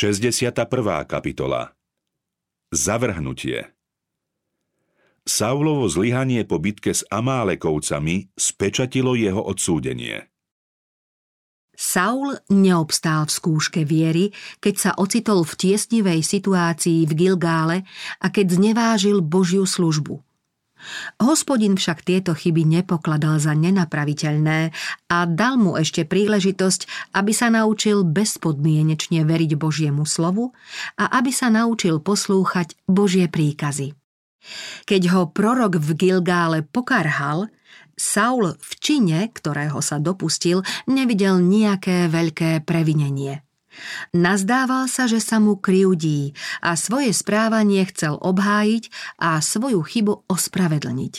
61. kapitola Zavrhnutie Saulovo zlyhanie po bitke s Amálekovcami spečatilo jeho odsúdenie. Saul neobstál v skúške viery, keď sa ocitol v tiesnivej situácii v Gilgále a keď znevážil Božiu službu – Hospodin však tieto chyby nepokladal za nenapraviteľné a dal mu ešte príležitosť, aby sa naučil bezpodmienečne veriť Božiemu slovu a aby sa naučil poslúchať Božie príkazy. Keď ho prorok v Gilgále pokarhal, Saul v čine, ktorého sa dopustil, nevidel nejaké veľké previnenie – Nazdával sa, že sa mu kryudí a svoje správanie chcel obhájiť a svoju chybu ospravedlniť.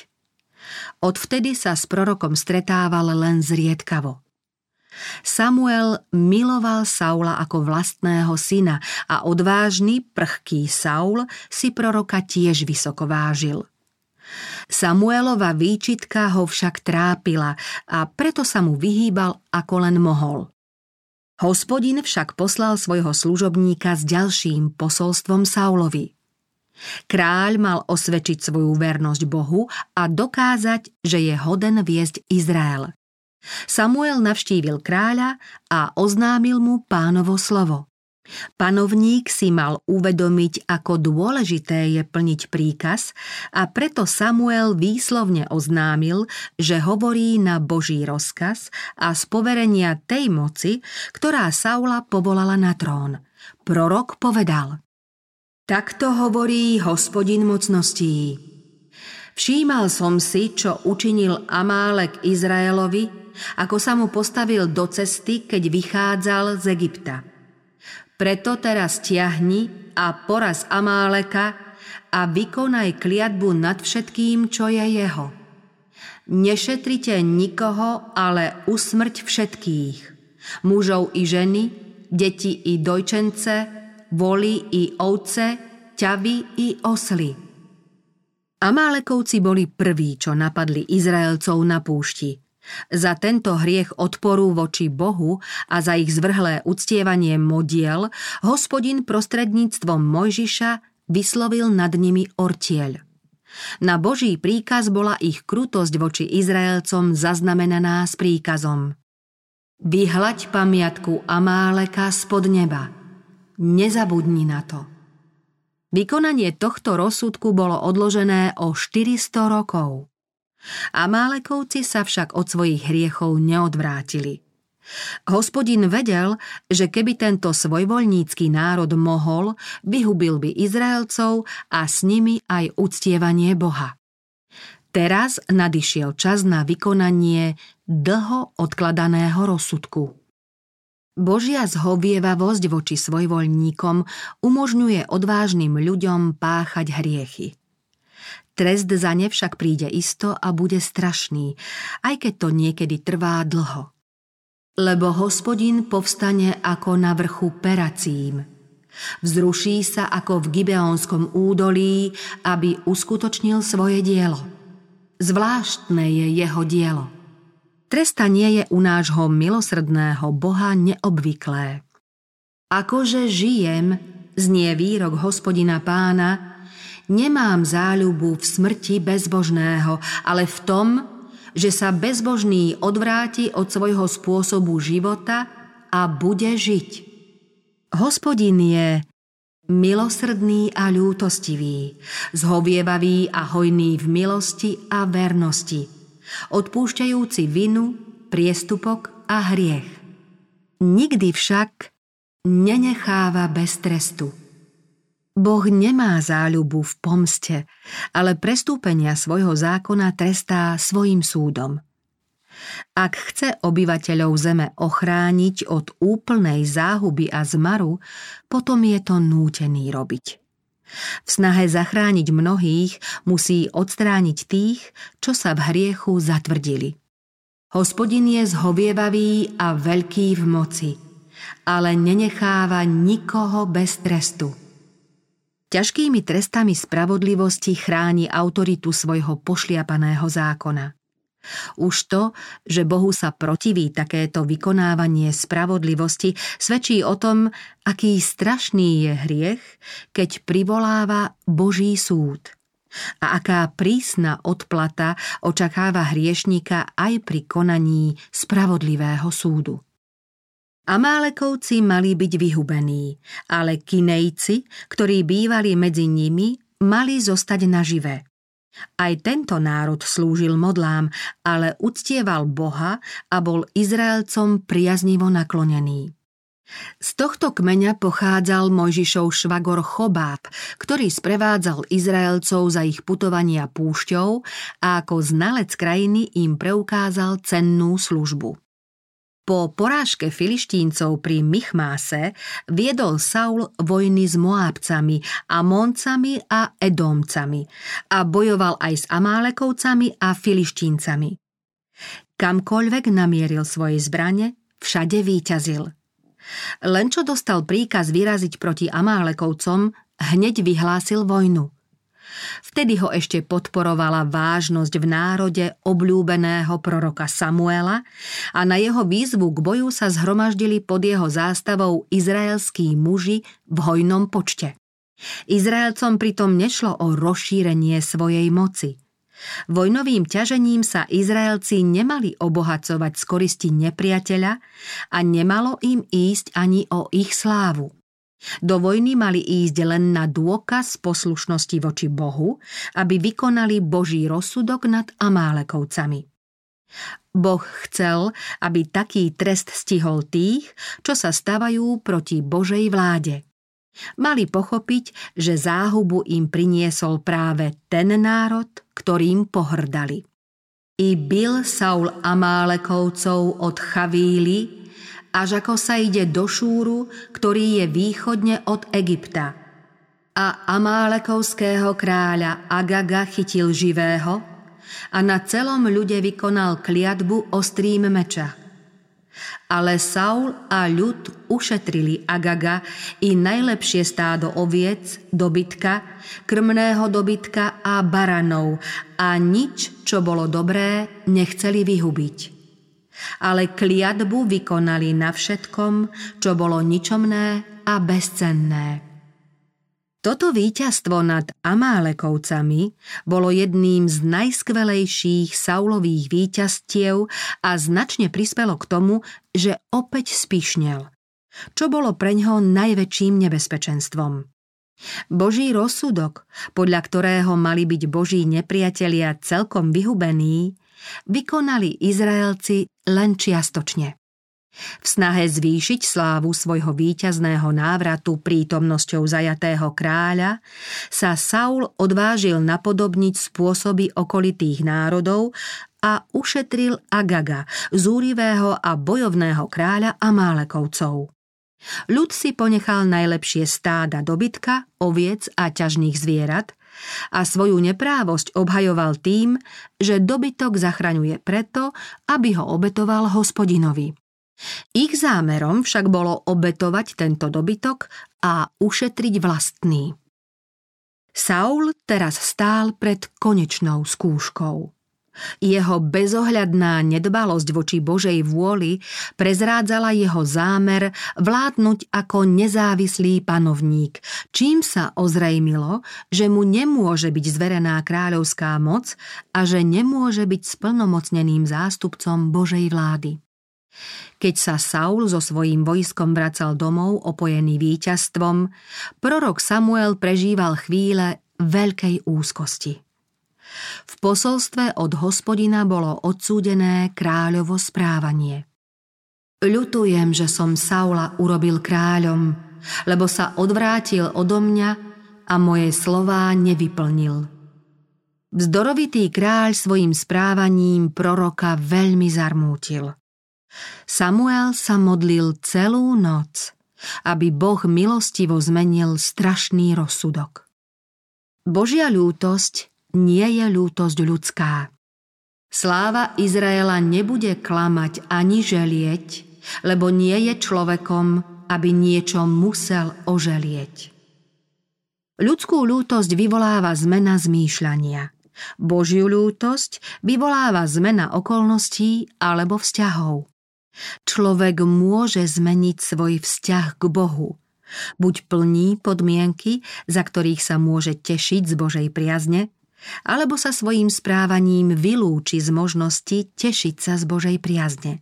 Odvtedy sa s prorokom stretával len zriedkavo. Samuel miloval Saula ako vlastného syna a odvážny, prchký Saul si proroka tiež vysoko vážil. Samuelova výčitka ho však trápila a preto sa mu vyhýbal ako len mohol. Hospodin však poslal svojho služobníka s ďalším posolstvom Saulovi. Kráľ mal osvedčiť svoju vernosť Bohu a dokázať, že je hoden viesť Izrael. Samuel navštívil kráľa a oznámil mu pánovo slovo. Panovník si mal uvedomiť, ako dôležité je plniť príkaz a preto Samuel výslovne oznámil, že hovorí na Boží rozkaz a z poverenia tej moci, ktorá Saula povolala na trón. Prorok povedal Takto hovorí hospodin mocností. Všímal som si, čo učinil Amálek Izraelovi, ako sa mu postavil do cesty, keď vychádzal z Egypta – preto teraz tiahni a poraz Amáleka a vykonaj kliatbu nad všetkým, čo je jeho. Nešetrite nikoho, ale usmrť všetkých. Mužov i ženy, deti i dojčence, voli i ovce, ťavy i osly. Amálekovci boli prví, čo napadli Izraelcov na púšti – za tento hriech odporu voči Bohu a za ich zvrhlé uctievanie modiel hospodin prostredníctvom Mojžiša vyslovil nad nimi ortieľ. Na Boží príkaz bola ich krutosť voči Izraelcom zaznamenaná s príkazom Vyhľaď pamiatku Amáleka spod neba. Nezabudni na to. Vykonanie tohto rozsudku bolo odložené o 400 rokov. Amálekovci sa však od svojich hriechov neodvrátili. Hospodin vedel, že keby tento svojvoľnícky národ mohol, vyhubil by Izraelcov a s nimi aj uctievanie Boha. Teraz nadišiel čas na vykonanie dlho odkladaného rozsudku. Božia zhovievavosť voči svojvoľníkom umožňuje odvážnym ľuďom páchať hriechy. Trest za ne však príde isto a bude strašný, aj keď to niekedy trvá dlho. Lebo hospodin povstane ako na vrchu peracím. Vzruší sa ako v Gibeonskom údolí, aby uskutočnil svoje dielo. Zvláštne je jeho dielo. Trestanie je u nášho milosrdného Boha neobvyklé. Akože žijem, znie výrok hospodina pána, Nemám záľubu v smrti bezbožného, ale v tom, že sa bezbožný odvráti od svojho spôsobu života a bude žiť. Hospodin je milosrdný a ľútostivý, zhovievavý a hojný v milosti a vernosti, odpúšťajúci vinu, priestupok a hriech. Nikdy však nenecháva bez trestu. Boh nemá záľubu v pomste, ale prestúpenia svojho zákona trestá svojim súdom. Ak chce obyvateľov zeme ochrániť od úplnej záhuby a zmaru, potom je to nútený robiť. V snahe zachrániť mnohých musí odstrániť tých, čo sa v hriechu zatvrdili. Hospodin je zhovievavý a veľký v moci, ale nenecháva nikoho bez trestu. Ťažkými trestami spravodlivosti chráni autoritu svojho pošliapaného zákona. Už to, že Bohu sa protiví takéto vykonávanie spravodlivosti, svedčí o tom, aký strašný je hriech, keď privoláva Boží súd. A aká prísna odplata očakáva hriešnika aj pri konaní spravodlivého súdu. Amálekovci mali byť vyhubení, ale Kinejci, ktorí bývali medzi nimi, mali zostať naživé. Aj tento národ slúžil modlám, ale uctieval Boha a bol Izraelcom priaznivo naklonený. Z tohto kmeňa pochádzal Mojžišov švagor Chobáb, ktorý sprevádzal Izraelcov za ich putovania púšťou a ako znalec krajiny im preukázal cennú službu. Po porážke filištíncov pri Michmáse viedol Saul vojny s Moábcami, Amoncami a Edomcami a bojoval aj s Amálekovcami a filištíncami. Kamkoľvek namieril svoje zbrane, všade výťazil. Len čo dostal príkaz vyraziť proti Amálekovcom, hneď vyhlásil vojnu – Vtedy ho ešte podporovala vážnosť v národe obľúbeného proroka Samuela a na jeho výzvu k boju sa zhromaždili pod jeho zástavou izraelskí muži v hojnom počte. Izraelcom pritom nešlo o rozšírenie svojej moci. Vojnovým ťažením sa Izraelci nemali obohacovať z koristi nepriateľa a nemalo im ísť ani o ich slávu. Do vojny mali ísť len na dôkaz poslušnosti voči Bohu, aby vykonali Boží rozsudok nad Amálekovcami. Boh chcel, aby taký trest stihol tých, čo sa stavajú proti Božej vláde. Mali pochopiť, že záhubu im priniesol práve ten národ, ktorým pohrdali. I bil Saul Amálekovcov od Chavíly, až ako sa ide do Šúru, ktorý je východne od Egypta. A Amálekovského kráľa Agaga chytil živého a na celom ľude vykonal kliatbu ostrým meča. Ale Saul a ľud ušetrili Agaga i najlepšie stádo oviec, dobytka, krmného dobytka a baranov a nič, čo bolo dobré, nechceli vyhubiť ale kliatbu vykonali na všetkom, čo bolo ničomné a bezcenné. Toto víťazstvo nad Amálekovcami bolo jedným z najskvelejších Saulových víťazstiev a značne prispelo k tomu, že opäť spišnel, čo bolo preňho najväčším nebezpečenstvom. Boží rozsudok, podľa ktorého mali byť Boží nepriatelia celkom vyhubení, vykonali Izraelci len čiastočne. V snahe zvýšiť slávu svojho víťazného návratu prítomnosťou zajatého kráľa sa Saul odvážil napodobniť spôsoby okolitých národov a ušetril Agaga, zúrivého a bojovného kráľa Amálekovcov. Ľud si ponechal najlepšie stáda dobytka, oviec a ťažných zvierat a svoju neprávosť obhajoval tým, že dobytok zachraňuje preto, aby ho obetoval hospodinovi. Ich zámerom však bolo obetovať tento dobytok a ušetriť vlastný. Saul teraz stál pred konečnou skúškou. Jeho bezohľadná nedbalosť voči Božej vôli prezrádzala jeho zámer vládnuť ako nezávislý panovník, čím sa ozrejmilo, že mu nemôže byť zverená kráľovská moc a že nemôže byť splnomocneným zástupcom Božej vlády. Keď sa Saul so svojím vojskom vracal domov opojený víťazstvom, prorok Samuel prežíval chvíle veľkej úzkosti. V posolstve od hospodina bolo odsúdené kráľovo správanie. Ľutujem, že som Saula urobil kráľom, lebo sa odvrátil odo mňa a moje slová nevyplnil. Vzdorovitý kráľ svojim správaním proroka veľmi zarmútil. Samuel sa modlil celú noc, aby Boh milostivo zmenil strašný rozsudok. Božia ľútosť nie je ľútosť ľudská. Sláva Izraela nebude klamať ani želieť, lebo nie je človekom, aby niečo musel oželieť. Ľudskú ľútosť vyvoláva zmena zmýšľania. Božiu ľútosť vyvoláva zmena okolností alebo vzťahov. Človek môže zmeniť svoj vzťah k Bohu. Buď plní podmienky, za ktorých sa môže tešiť z Božej priazne, alebo sa svojím správaním vylúči z možnosti tešiť sa z Božej priazne.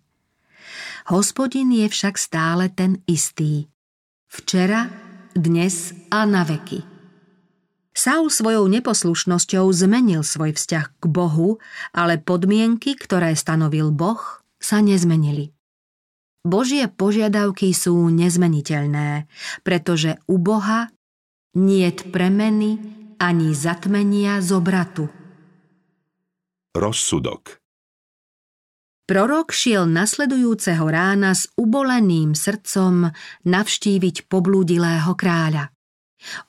Hospodin je však stále ten istý. Včera, dnes a na veky. Saul svojou neposlušnosťou zmenil svoj vzťah k Bohu, ale podmienky, ktoré stanovil Boh, sa nezmenili. Božie požiadavky sú nezmeniteľné, pretože u Boha niet premeny ani zatmenia z obratu. Rozsudok Prorok šiel nasledujúceho rána s uboleným srdcom navštíviť poblúdilého kráľa.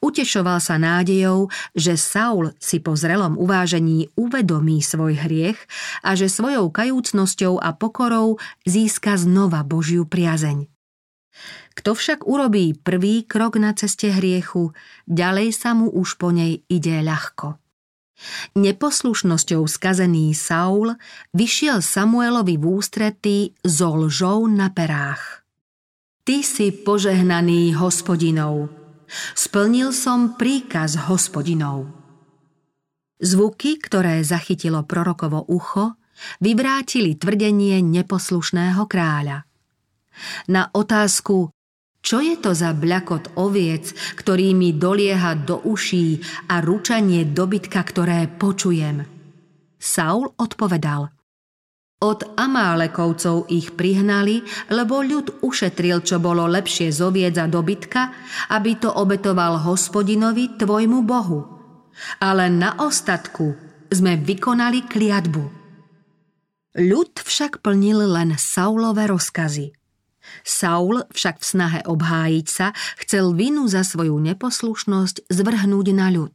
Utešoval sa nádejou, že Saul si po zrelom uvážení uvedomí svoj hriech a že svojou kajúcnosťou a pokorou získa znova Božiu priazeň. Kto však urobí prvý krok na ceste hriechu, ďalej sa mu už po nej ide ľahko. Neposlušnosťou skazený Saul vyšiel Samuelovi v ústretí so lžou na perách. Ty si požehnaný hospodinov, Splnil som príkaz hospodinov. Zvuky, ktoré zachytilo prorokovo ucho, vyvrátili tvrdenie neposlušného kráľa. Na otázku, čo je to za bľakot oviec, ktorý mi dolieha do uší a ručanie dobytka, ktoré počujem? Saul odpovedal – od Amálekovcov ich prihnali, lebo ľud ušetril, čo bolo lepšie z oviec a dobytka, aby to obetoval hospodinovi, tvojmu Bohu. Ale na ostatku sme vykonali kliatbu. Ľud však plnil len Saulové rozkazy. Saul však v snahe obhájiť sa chcel vinu za svoju neposlušnosť zvrhnúť na ľud.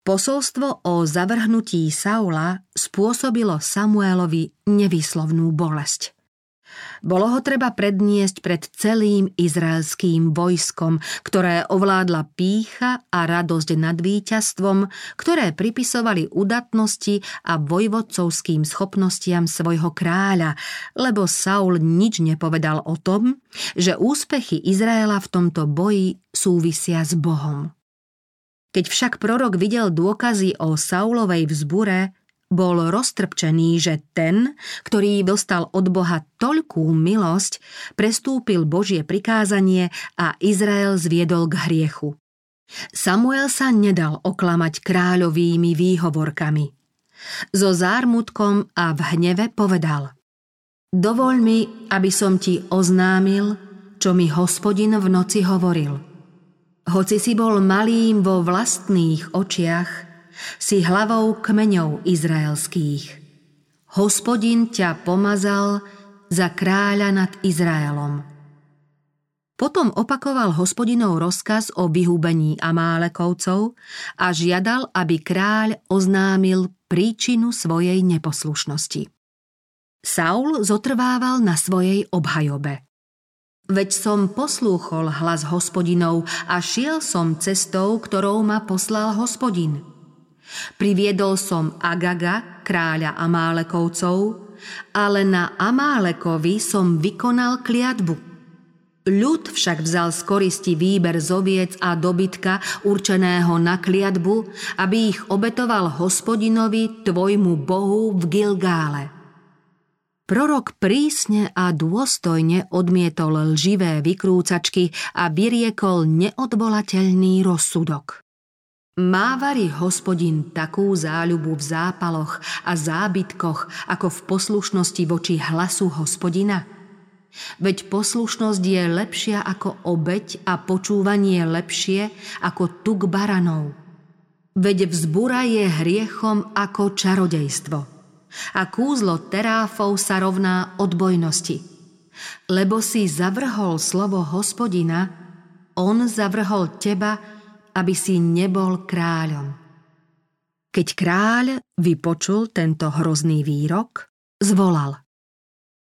Posolstvo o zavrhnutí Saula spôsobilo Samuelovi nevýslovnú bolesť. Bolo ho treba predniesť pred celým izraelským vojskom, ktoré ovládla pícha a radosť nad víťazstvom, ktoré pripisovali udatnosti a vojvodcovským schopnostiam svojho kráľa, lebo Saul nič nepovedal o tom, že úspechy Izraela v tomto boji súvisia s Bohom. Keď však prorok videl dôkazy o Saulovej vzbure, bol roztrpčený, že ten, ktorý dostal od Boha toľkú milosť, prestúpil Božie prikázanie a Izrael zviedol k hriechu. Samuel sa nedal oklamať kráľovými výhovorkami. So zármutkom a v hneve povedal Dovoľ mi, aby som ti oznámil, čo mi hospodin v noci hovoril – hoci si bol malým vo vlastných očiach, si hlavou kmeňov izraelských. Hospodin ťa pomazal za kráľa nad Izraelom. Potom opakoval hospodinov rozkaz o vyhúbení Amálekovcov a žiadal, aby kráľ oznámil príčinu svojej neposlušnosti. Saul zotrvával na svojej obhajobe. Veď som poslúchol hlas hospodinov a šiel som cestou, ktorou ma poslal hospodin. Priviedol som Agaga, kráľa Amálekovcov, ale na Amálekovi som vykonal kliatbu. Ľud však vzal z koristi výber z oviec a dobytka určeného na kliatbu, aby ich obetoval hospodinovi, tvojmu bohu v Gilgále. Prorok prísne a dôstojne odmietol lživé vykrúcačky a vyriekol neodvolateľný rozsudok. Mávari hospodin takú záľubu v zápaloch a zábytkoch ako v poslušnosti voči hlasu hospodina? Veď poslušnosť je lepšia ako obeď a počúvanie lepšie ako tuk baranov. Veď vzbura je hriechom ako čarodejstvo a kúzlo teráfov sa rovná odbojnosti. Lebo si zavrhol slovo hospodina, on zavrhol teba, aby si nebol kráľom. Keď kráľ vypočul tento hrozný výrok, zvolal.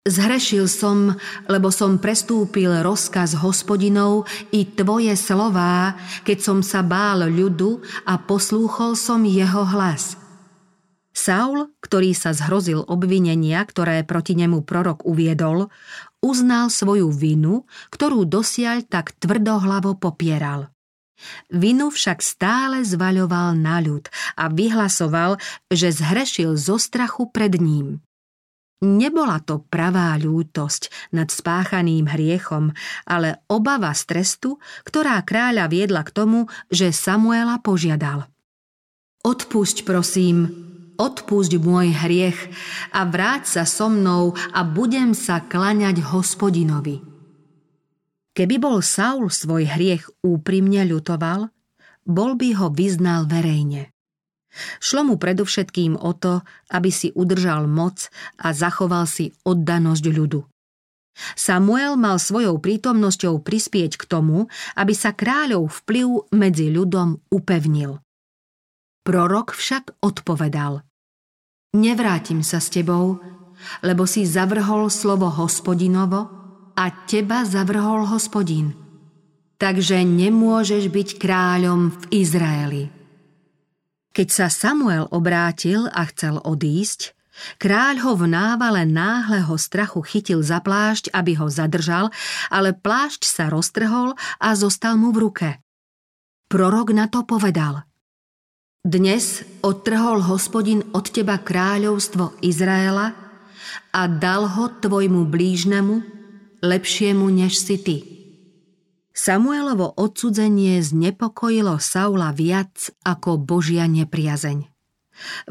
Zhrešil som, lebo som prestúpil rozkaz hospodinov i tvoje slová, keď som sa bál ľudu a poslúchol som jeho hlas – Saul, ktorý sa zhrozil obvinenia, ktoré proti nemu prorok uviedol, uznal svoju vinu, ktorú dosiaľ tak tvrdohlavo popieral. Vinu však stále zvaľoval na ľud a vyhlasoval, že zhrešil zo strachu pred ním. Nebola to pravá ľútosť nad spáchaným hriechom, ale obava z trestu, ktorá kráľa viedla k tomu, že Samuela požiadal. Odpusť prosím, odpusť môj hriech a vráť sa so mnou a budem sa klaňať hospodinovi. Keby bol Saul svoj hriech úprimne ľutoval, bol by ho vyznal verejne. Šlo mu predovšetkým o to, aby si udržal moc a zachoval si oddanosť ľudu. Samuel mal svojou prítomnosťou prispieť k tomu, aby sa kráľov vplyv medzi ľudom upevnil. Prorok však odpovedal Nevrátim sa s tebou, lebo si zavrhol slovo hospodinovo a teba zavrhol hospodin. Takže nemôžeš byť kráľom v Izraeli. Keď sa Samuel obrátil a chcel odísť, kráľ ho v návale náhleho strachu chytil za plášť, aby ho zadržal, ale plášť sa roztrhol a zostal mu v ruke. Prorok na to povedal Dnes odtrhol hospodin od teba kráľovstvo Izraela a dal ho tvojmu blížnemu, lepšiemu než si ty. Samuelovo odsudzenie znepokojilo Saula viac ako Božia nepriazeň.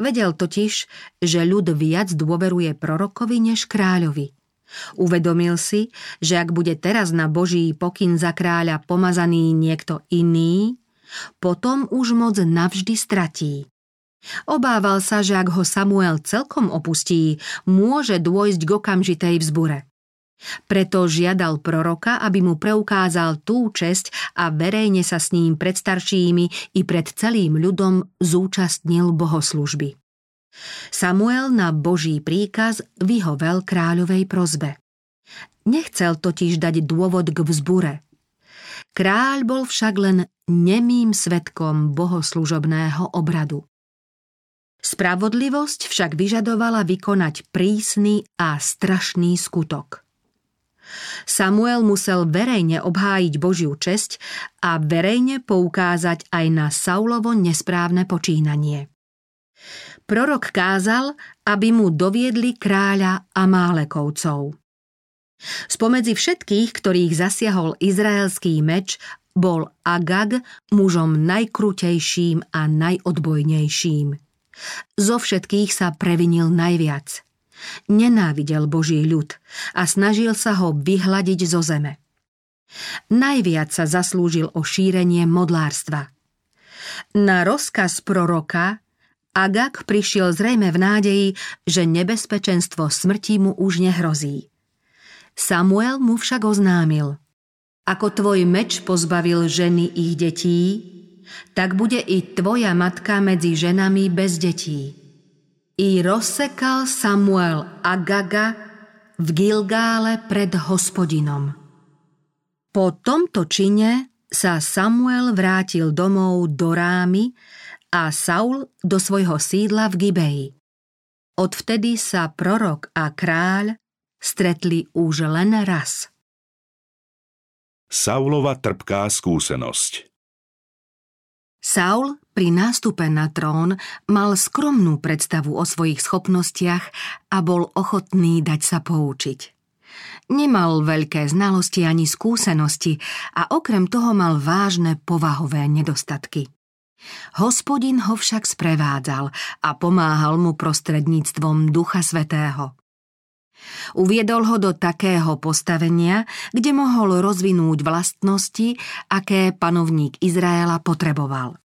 Vedel totiž, že ľud viac dôveruje prorokovi než kráľovi. Uvedomil si, že ak bude teraz na Boží pokyn za kráľa pomazaný niekto iný, potom už moc navždy stratí. Obával sa, že ak ho Samuel celkom opustí, môže dôjsť k okamžitej vzbure. Preto žiadal proroka, aby mu preukázal tú česť a verejne sa s ním pred staršími i pred celým ľudom zúčastnil bohoslužby. Samuel na Boží príkaz vyhovel kráľovej prozbe. Nechcel totiž dať dôvod k vzbure. Kráľ bol však len nemým svetkom bohoslužobného obradu. Spravodlivosť však vyžadovala vykonať prísny a strašný skutok. Samuel musel verejne obhájiť Božiu česť a verejne poukázať aj na Saulovo nesprávne počínanie. Prorok kázal, aby mu doviedli kráľa Amálekovcov. Spomedzi všetkých, ktorých zasiahol izraelský meč, bol Agag mužom najkrutejším a najodbojnejším. Zo všetkých sa previnil najviac – Nenávidel Boží ľud a snažil sa ho vyhľadiť zo zeme. Najviac sa zaslúžil o šírenie modlárstva. Na rozkaz proroka Agak prišiel zrejme v nádeji, že nebezpečenstvo smrti mu už nehrozí. Samuel mu však oznámil Ako tvoj meč pozbavil ženy ich detí, tak bude i tvoja matka medzi ženami bez detí. I rozsekal Samuel Agaga v Gilgále pred hospodinom. Po tomto čine sa Samuel vrátil domov do Rámy a Saul do svojho sídla v Gibeji. Odvtedy sa prorok a kráľ stretli už len raz. Saulova trpká skúsenosť Saul pri nástupe na trón mal skromnú predstavu o svojich schopnostiach a bol ochotný dať sa poučiť. Nemal veľké znalosti ani skúsenosti a okrem toho mal vážne povahové nedostatky. Hospodin ho však sprevádzal a pomáhal mu prostredníctvom Ducha Svetého. Uviedol ho do takého postavenia, kde mohol rozvinúť vlastnosti, aké panovník Izraela potreboval.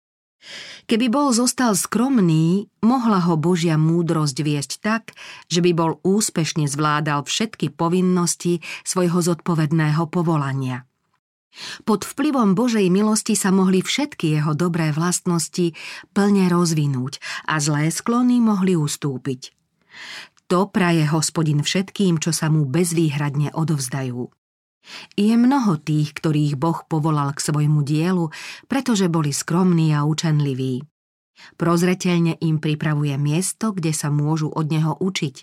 Keby bol zostal skromný, mohla ho Božia múdrosť viesť tak, že by bol úspešne zvládal všetky povinnosti svojho zodpovedného povolania. Pod vplyvom Božej milosti sa mohli všetky jeho dobré vlastnosti plne rozvinúť a zlé sklony mohli ustúpiť. To praje hospodin všetkým, čo sa mu bezvýhradne odovzdajú. Je mnoho tých, ktorých Boh povolal k svojmu dielu, pretože boli skromní a učenliví. Prozreteľne im pripravuje miesto, kde sa môžu od neho učiť.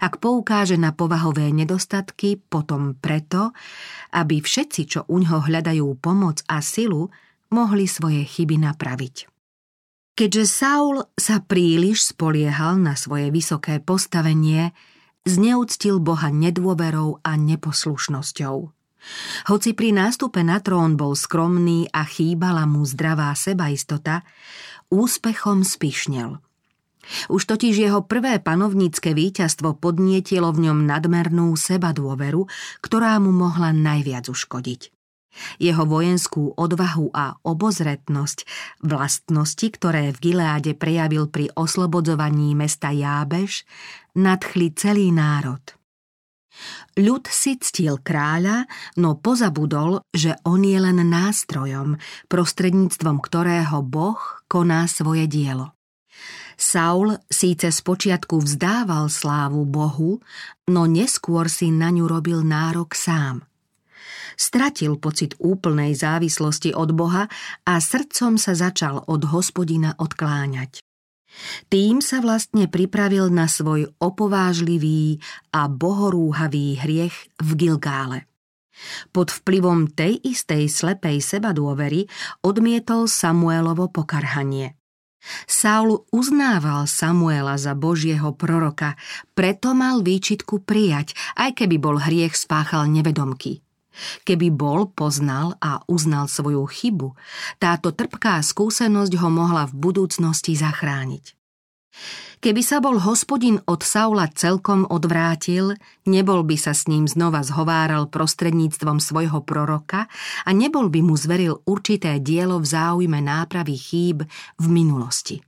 Ak poukáže na povahové nedostatky, potom preto, aby všetci, čo uňho hľadajú pomoc a silu, mohli svoje chyby napraviť. Keďže Saul sa príliš spoliehal na svoje vysoké postavenie, zneúctil Boha nedôverou a neposlušnosťou. Hoci pri nástupe na trón bol skromný a chýbala mu zdravá sebaistota, úspechom spišnel. Už totiž jeho prvé panovnícke víťazstvo podnietilo v ňom nadmernú sebadôveru, ktorá mu mohla najviac uškodiť. Jeho vojenskú odvahu a obozretnosť, vlastnosti, ktoré v Gileáde prejavil pri oslobodzovaní mesta Jábeš, nadchli celý národ. Ľud si ctil kráľa, no pozabudol, že on je len nástrojom, prostredníctvom ktorého Boh koná svoje dielo. Saul síce spočiatku vzdával slávu Bohu, no neskôr si na ňu robil nárok sám. Stratil pocit úplnej závislosti od Boha a srdcom sa začal od hospodina odkláňať. Tým sa vlastne pripravil na svoj opovážlivý a bohorúhavý hriech v Gilgále. Pod vplyvom tej istej slepej sebadôvery odmietol Samuelovo pokarhanie. Saul uznával Samuela za Božieho proroka, preto mal výčitku prijať, aj keby bol hriech spáchal nevedomky. Keby bol, poznal a uznal svoju chybu, táto trpká skúsenosť ho mohla v budúcnosti zachrániť. Keby sa bol hospodin od Saula celkom odvrátil, nebol by sa s ním znova zhováral prostredníctvom svojho proroka a nebol by mu zveril určité dielo v záujme nápravy chýb v minulosti.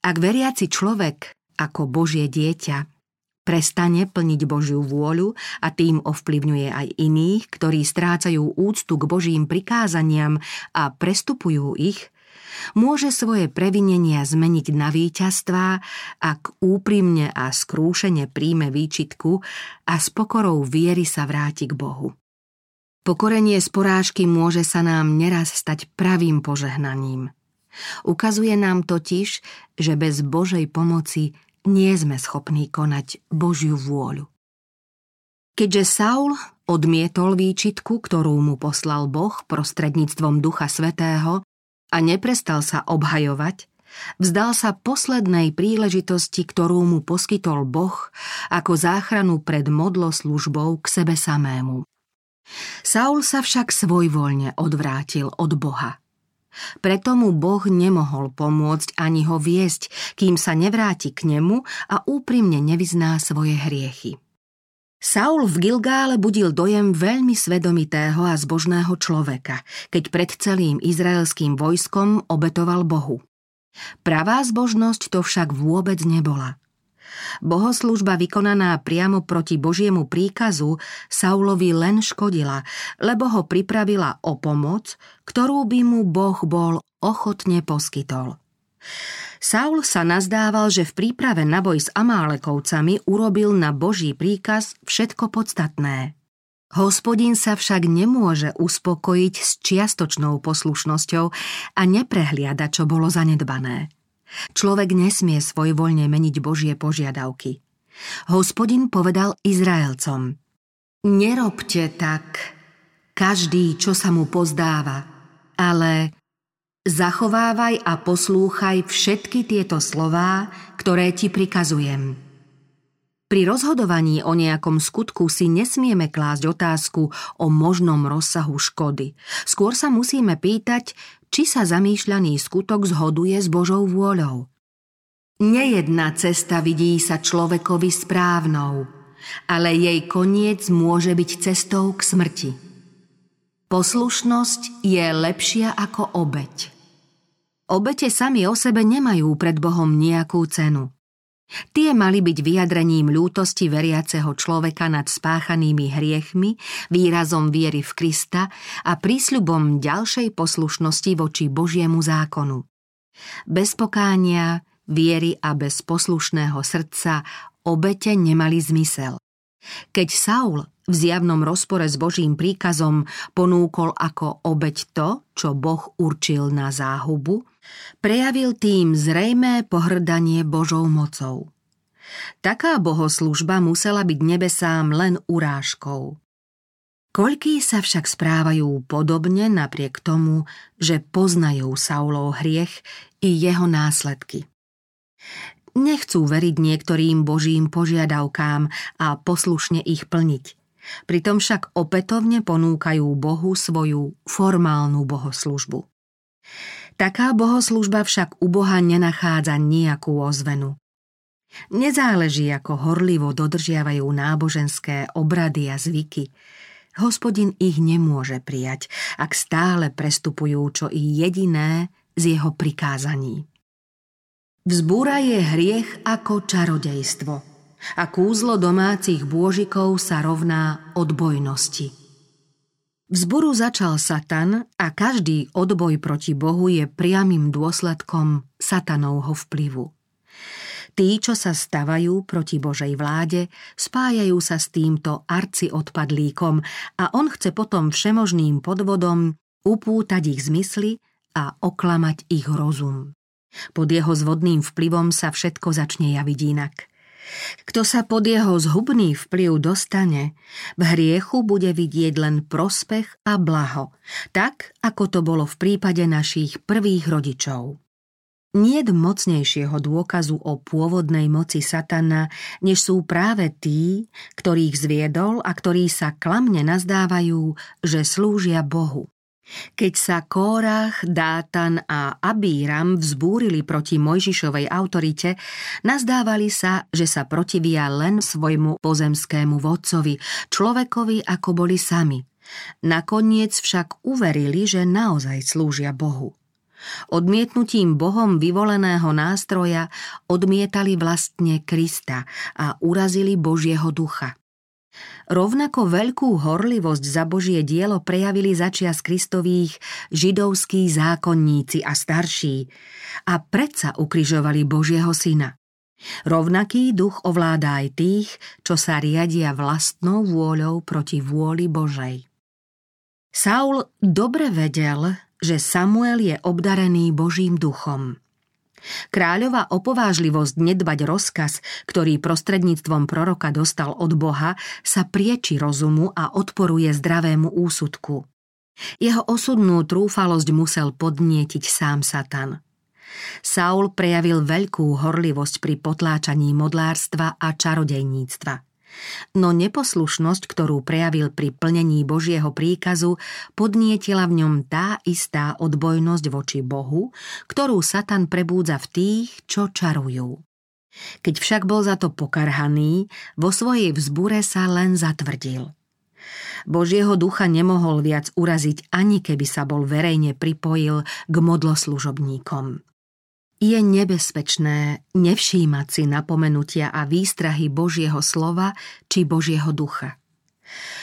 Ak veriaci človek, ako Božie dieťa, prestane plniť Božiu vôľu a tým ovplyvňuje aj iných, ktorí strácajú úctu k Božím prikázaniam a prestupujú ich, môže svoje previnenia zmeniť na víťazstvá, ak úprimne a skrúšene príjme výčitku a s pokorou viery sa vráti k Bohu. Pokorenie z porážky môže sa nám neraz stať pravým požehnaním. Ukazuje nám totiž, že bez Božej pomoci nie sme schopní konať Božiu vôľu. Keďže Saul odmietol výčitku, ktorú mu poslal Boh prostredníctvom Ducha Svetého, a neprestal sa obhajovať, vzdal sa poslednej príležitosti, ktorú mu poskytol Boh ako záchranu pred modloslužbou k sebe samému. Saul sa však svojvoľne odvrátil od Boha. Preto mu Boh nemohol pomôcť ani ho viesť, kým sa nevráti k nemu a úprimne nevyzná svoje hriechy. Saul v Gilgále budil dojem veľmi svedomitého a zbožného človeka, keď pred celým izraelským vojskom obetoval Bohu. Pravá zbožnosť to však vôbec nebola. Bohoslužba vykonaná priamo proti Božiemu príkazu Saulovi len škodila, lebo ho pripravila o pomoc, ktorú by mu Boh bol ochotne poskytol. Saul sa nazdával, že v príprave na boj s Amálekovcami urobil na Boží príkaz všetko podstatné. Hospodin sa však nemôže uspokojiť s čiastočnou poslušnosťou a neprehliada, čo bolo zanedbané. Človek nesmie svojvoľne meniť Božie požiadavky. Hospodin povedal Izraelcom Nerobte tak, každý, čo sa mu pozdáva, ale Zachovávaj a poslúchaj všetky tieto slová, ktoré ti prikazujem. Pri rozhodovaní o nejakom skutku si nesmieme klásť otázku o možnom rozsahu škody. Skôr sa musíme pýtať, či sa zamýšľaný skutok zhoduje s Božou vôľou. Nejedna cesta vidí sa človekovi správnou, ale jej koniec môže byť cestou k smrti. Poslušnosť je lepšia ako obeď. Obete sami o sebe nemajú pred Bohom nejakú cenu. Tie mali byť vyjadrením ľútosti veriaceho človeka nad spáchanými hriechmi, výrazom viery v Krista a prísľubom ďalšej poslušnosti voči Božiemu zákonu. Bez pokánia, viery a bez poslušného srdca obete nemali zmysel. Keď Saul v zjavnom rozpore s Božím príkazom ponúkol ako obeď to, čo Boh určil na záhubu, prejavil tým zrejmé pohrdanie Božou mocou. Taká bohoslužba musela byť nebesám len urážkou. Koľkí sa však správajú podobne napriek tomu, že poznajú Saulov hriech i jeho následky. Nechcú veriť niektorým božím požiadavkám a poslušne ich plniť. Pritom však opätovne ponúkajú Bohu svoju formálnu bohoslužbu. Taká bohoslužba však u Boha nenachádza nejakú ozvenu. Nezáleží, ako horlivo dodržiavajú náboženské obrady a zvyky, Hospodin ich nemôže prijať, ak stále prestupujú čo i jediné z jeho prikázaní. Vzbúra je hriech ako čarodejstvo a kúzlo domácich bôžikov sa rovná odbojnosti. Vzburu začal Satan a každý odboj proti Bohu je priamým dôsledkom satanovho vplyvu. Tí, čo sa stavajú proti Božej vláde, spájajú sa s týmto arci a on chce potom všemožným podvodom upútať ich zmysly a oklamať ich rozum. Pod jeho zvodným vplyvom sa všetko začne javiť inak. Kto sa pod jeho zhubný vplyv dostane, v hriechu bude vidieť len prospech a blaho, tak ako to bolo v prípade našich prvých rodičov. Nie mocnejšieho dôkazu o pôvodnej moci satana, než sú práve tí, ktorých zviedol a ktorí sa klamne nazdávajú, že slúžia Bohu. Keď sa Kórach, Dátan a Abíram vzbúrili proti Mojžišovej autorite, nazdávali sa, že sa protivia len svojmu pozemskému vodcovi, človekovi ako boli sami. Nakoniec však uverili, že naozaj slúžia Bohu. Odmietnutím Bohom vyvoleného nástroja odmietali vlastne Krista a urazili Božieho ducha. Rovnako veľkú horlivosť za Božie dielo prejavili začias Kristových židovskí zákonníci a starší a predsa ukrižovali Božieho syna. Rovnaký duch ovláda aj tých, čo sa riadia vlastnou vôľou proti vôli Božej. Saul dobre vedel, že Samuel je obdarený Božím duchom. Kráľová opovážlivosť nedbať rozkaz, ktorý prostredníctvom proroka dostal od Boha, sa prieči rozumu a odporuje zdravému úsudku. Jeho osudnú trúfalosť musel podnietiť sám Satan. Saul prejavil veľkú horlivosť pri potláčaní modlárstva a čarodejníctva – No neposlušnosť, ktorú prejavil pri plnení Božieho príkazu, podnietila v ňom tá istá odbojnosť voči Bohu, ktorú Satan prebúdza v tých, čo čarujú. Keď však bol za to pokarhaný, vo svojej vzbure sa len zatvrdil. Božieho ducha nemohol viac uraziť, ani keby sa bol verejne pripojil k modloslužobníkom. Je nebezpečné nevšímať si napomenutia a výstrahy Božieho slova či Božieho ducha.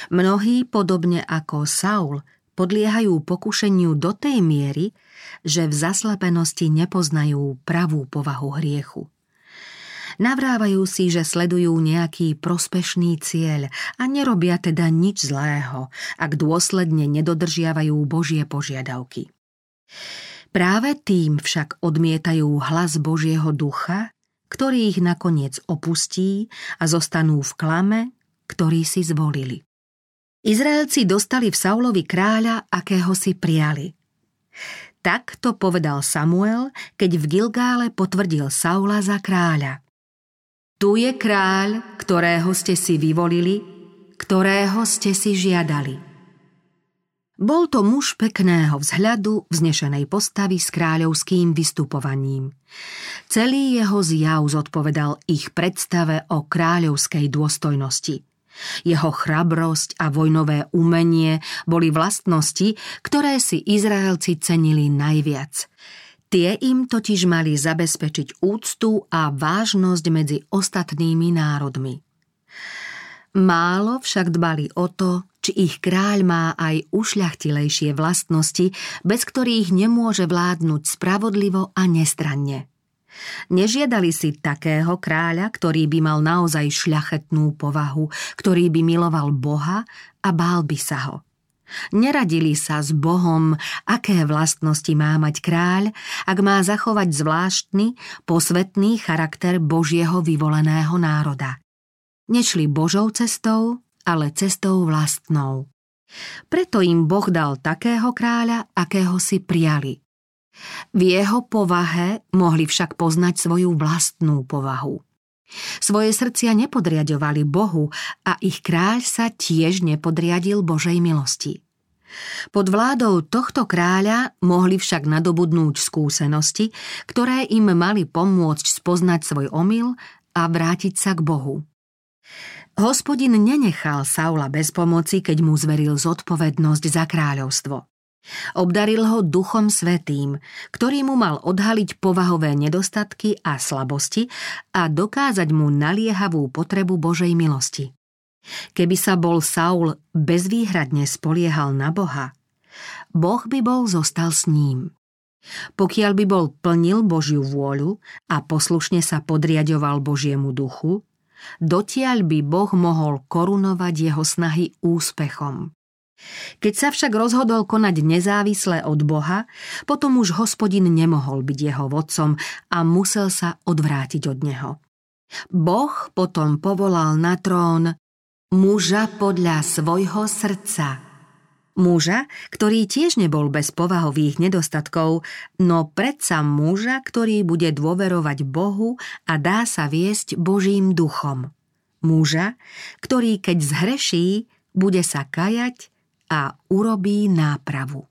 Mnohí, podobne ako Saul, podliehajú pokušeniu do tej miery, že v zaslepenosti nepoznajú pravú povahu hriechu. Navrávajú si, že sledujú nejaký prospešný cieľ a nerobia teda nič zlého, ak dôsledne nedodržiavajú Božie požiadavky. Práve tým však odmietajú hlas Božieho ducha, ktorý ich nakoniec opustí a zostanú v klame, ktorý si zvolili. Izraelci dostali v Saulovi kráľa, akého si prijali. Tak to povedal Samuel, keď v Gilgále potvrdil Saula za kráľa. Tu je kráľ, ktorého ste si vyvolili, ktorého ste si žiadali. Bol to muž pekného vzhľadu, vznešenej postavy s kráľovským vystupovaním. Celý jeho zjav zodpovedal ich predstave o kráľovskej dôstojnosti. Jeho chrabrosť a vojnové umenie boli vlastnosti, ktoré si Izraelci cenili najviac. Tie im totiž mali zabezpečiť úctu a vážnosť medzi ostatnými národmi. Málo však dbali o to, či ich kráľ má aj ušľachtilejšie vlastnosti, bez ktorých nemôže vládnuť spravodlivo a nestranne. Nežiadali si takého kráľa, ktorý by mal naozaj šľachetnú povahu, ktorý by miloval Boha a bál by sa ho. Neradili sa s Bohom, aké vlastnosti má mať kráľ, ak má zachovať zvláštny, posvetný charakter Božieho vyvoleného národa. Nešli Božou cestou, ale cestou vlastnou. Preto im Boh dal takého kráľa, akého si prijali. V jeho povahe mohli však poznať svoju vlastnú povahu. Svoje srdcia nepodriadovali Bohu a ich kráľ sa tiež nepodriadil Božej milosti. Pod vládou tohto kráľa mohli však nadobudnúť skúsenosti, ktoré im mali pomôcť spoznať svoj omyl a vrátiť sa k Bohu. Hospodin nenechal Saula bez pomoci, keď mu zveril zodpovednosť za kráľovstvo. Obdaril ho duchom svetým, ktorý mu mal odhaliť povahové nedostatky a slabosti a dokázať mu naliehavú potrebu Božej milosti. Keby sa bol Saul bezvýhradne spoliehal na Boha, Boh by bol zostal s ním. Pokiaľ by bol plnil Božiu vôľu a poslušne sa podriadoval Božiemu duchu, dotiaľ by Boh mohol korunovať jeho snahy úspechom. Keď sa však rozhodol konať nezávisle od Boha, potom už hospodin nemohol byť jeho vodcom a musel sa odvrátiť od neho. Boh potom povolal na trón muža podľa svojho srdca. Muža, ktorý tiež nebol bez povahových nedostatkov, no predsa muža, ktorý bude dôverovať Bohu a dá sa viesť Božím duchom. Muža, ktorý keď zhreší, bude sa kajať a urobí nápravu.